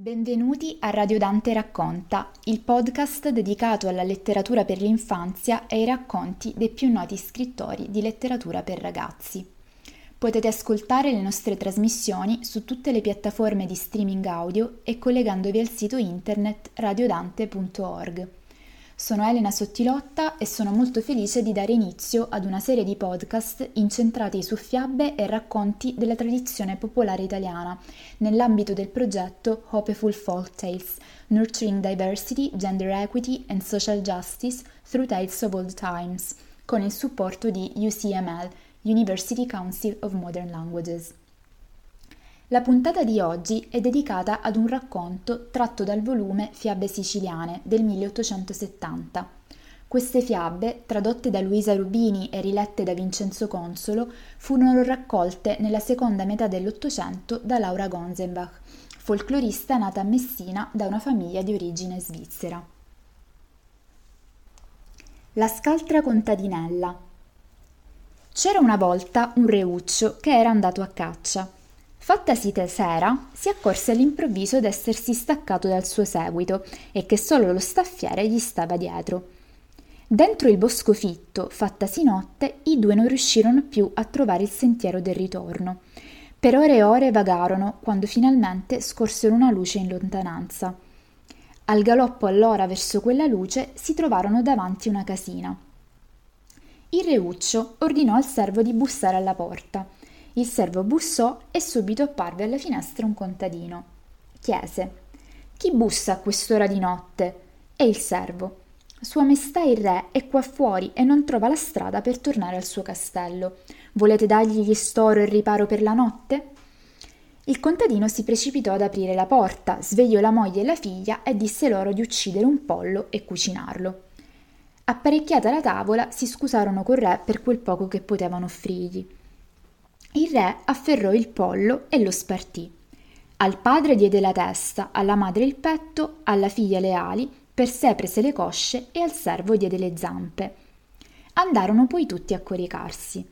Benvenuti a Radio Dante Racconta, il podcast dedicato alla letteratura per l'infanzia e ai racconti dei più noti scrittori di letteratura per ragazzi. Potete ascoltare le nostre trasmissioni su tutte le piattaforme di streaming audio e collegandovi al sito internet radiodante.org. Sono Elena Sottilotta e sono molto felice di dare inizio ad una serie di podcast incentrati su fiabe e racconti della tradizione popolare italiana, nell'ambito del progetto Hopeful Folk Tales, Nurturing Diversity, Gender Equity and Social Justice Through Tales of Old Times, con il supporto di UCML, University Council of Modern Languages. La puntata di oggi è dedicata ad un racconto tratto dal volume Fiabe siciliane del 1870. Queste fiabe, tradotte da Luisa Rubini e rilette da Vincenzo Consolo, furono raccolte nella seconda metà dell'Ottocento da Laura Gonzenbach, folclorista nata a Messina da una famiglia di origine svizzera. La scaltra contadinella. C'era una volta un reuccio che era andato a caccia Fattasi sera, si accorse all'improvviso d'essersi staccato dal suo seguito e che solo lo staffiere gli stava dietro. Dentro il bosco fitto, fattasi notte, i due non riuscirono più a trovare il sentiero del ritorno. Per ore e ore vagarono, quando finalmente scorsero una luce in lontananza. Al galoppo allora verso quella luce si trovarono davanti una casina. Il reuccio ordinò al servo di bussare alla porta il servo bussò e subito apparve alla finestra un contadino. Chiese: Chi bussa a quest'ora di notte? E il servo: Sua Maestà il Re è qua fuori e non trova la strada per tornare al suo castello. Volete dargli gli storo e riparo per la notte? Il contadino si precipitò ad aprire la porta, svegliò la moglie e la figlia e disse loro di uccidere un pollo e cucinarlo. Apparecchiata la tavola, si scusarono col re per quel poco che potevano offrirgli. Il re afferrò il pollo e lo spartì. Al padre diede la testa, alla madre il petto, alla figlia le ali, per sé prese le cosce e al servo diede le zampe. Andarono poi tutti a coricarsi.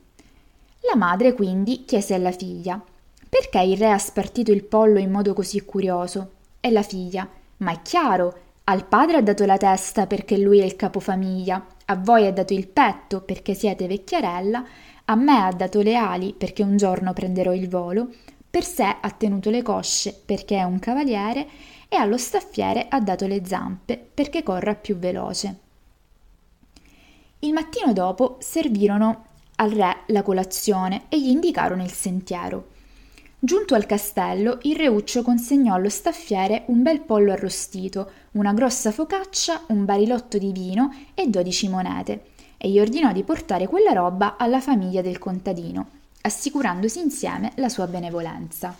La madre quindi chiese alla figlia perché il re ha spartito il pollo in modo così curioso? E la figlia ma è chiaro, al padre ha dato la testa perché lui è il capofamiglia, a voi ha dato il petto perché siete vecchiarella a me ha dato le ali perché un giorno prenderò il volo, per sé ha tenuto le cosce perché è un cavaliere e allo staffiere ha dato le zampe perché corra più veloce. Il mattino dopo servirono al re la colazione e gli indicarono il sentiero. Giunto al castello, il reuccio consegnò allo staffiere un bel pollo arrostito, una grossa focaccia, un barilotto di vino e dodici monete e gli ordinò di portare quella roba alla famiglia del contadino, assicurandosi insieme la sua benevolenza.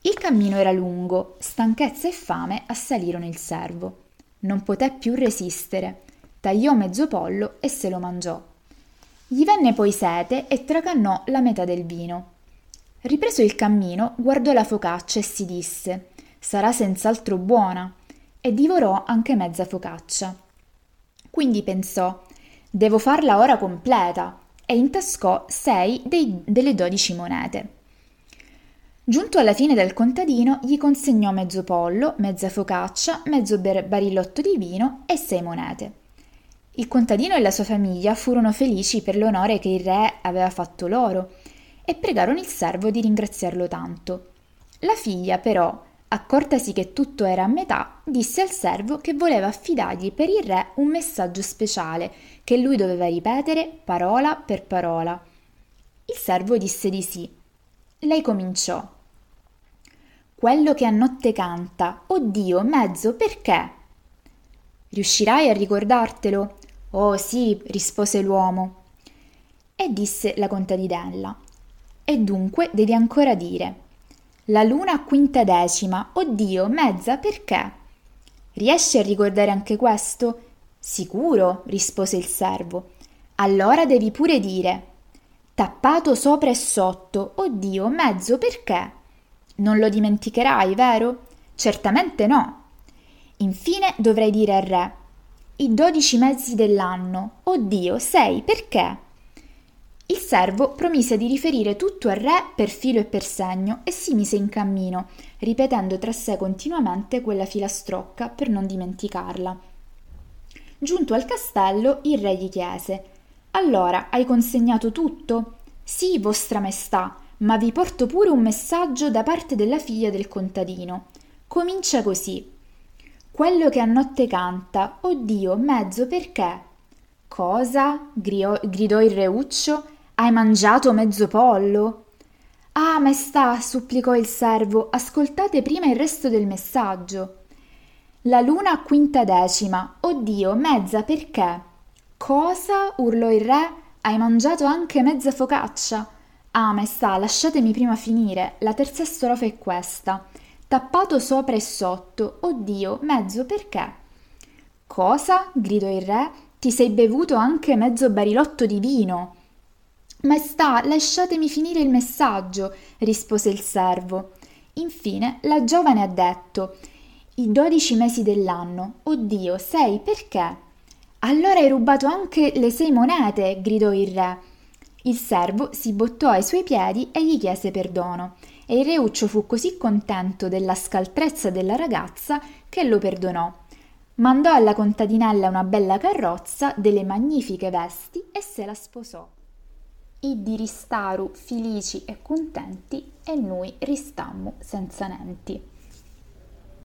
Il cammino era lungo, stanchezza e fame assalirono il servo. Non poté più resistere, tagliò mezzo pollo e se lo mangiò. Gli venne poi sete e tracannò la metà del vino. Ripreso il cammino, guardò la focaccia e si disse: Sarà senz'altro buona. E divorò anche mezza focaccia. Quindi pensò: Devo farla ora completa e intascò sei dei, delle dodici monete. Giunto alla fine del contadino, gli consegnò mezzo pollo, mezza focaccia, mezzo barilotto di vino e sei monete. Il contadino e la sua famiglia furono felici per l'onore che il re aveva fatto loro e pregarono il servo di ringraziarlo tanto. La figlia, però, accortasi che tutto era a metà, disse al servo che voleva affidargli per il re un messaggio speciale che lui doveva ripetere parola per parola. Il servo disse di sì. Lei cominciò. Quello che a notte canta, oddio, mezzo, perché? Riuscirai a ricordartelo? Oh sì, rispose l'uomo. E disse la contadinella. E dunque devi ancora dire. La luna quintadecima, oddio, mezza, perché? Riesci a ricordare anche questo? Sicuro, rispose il servo. Allora devi pure dire. Tappato sopra e sotto, oddio, mezzo, perché? Non lo dimenticherai, vero? Certamente no. Infine dovrei dire al re. I dodici mesi dell'anno, oddio, sei, perché? Il servo promise di riferire tutto al re per filo e per segno e si mise in cammino, ripetendo tra sé continuamente quella filastrocca per non dimenticarla. Giunto al castello, il re gli chiese: Allora, hai consegnato tutto? Sì, vostra maestà, ma vi porto pure un messaggio da parte della figlia del contadino. Comincia così. Quello che a notte canta, oddio, mezzo perché? Cosa? Grio- gridò il reuccio. Hai mangiato mezzo pollo? Ah, maestà, supplicò il servo, ascoltate prima il resto del messaggio. La luna quintadecima, oddio, mezza perché? Cosa? urlò il re. Hai mangiato anche mezza focaccia? Ah, maestà, lasciatemi prima finire. La terza strofa è questa. Tappato sopra e sotto, oddio, mezzo perché? Cosa? gridò il re. Ti sei bevuto anche mezzo barilotto di vino. Maestà, lasciatemi finire il messaggio, rispose il servo. Infine la giovane ha detto I dodici mesi dell'anno. Oddio, sei perché? Allora hai rubato anche le sei monete, gridò il re. Il servo si buttò ai suoi piedi e gli chiese perdono, e il reuccio fu così contento della scaltrezza della ragazza che lo perdonò. Mandò alla contadinella una bella carrozza, delle magnifiche vesti e se la sposò. Iddi ristaru felici e contenti e noi ristammo senza nenti.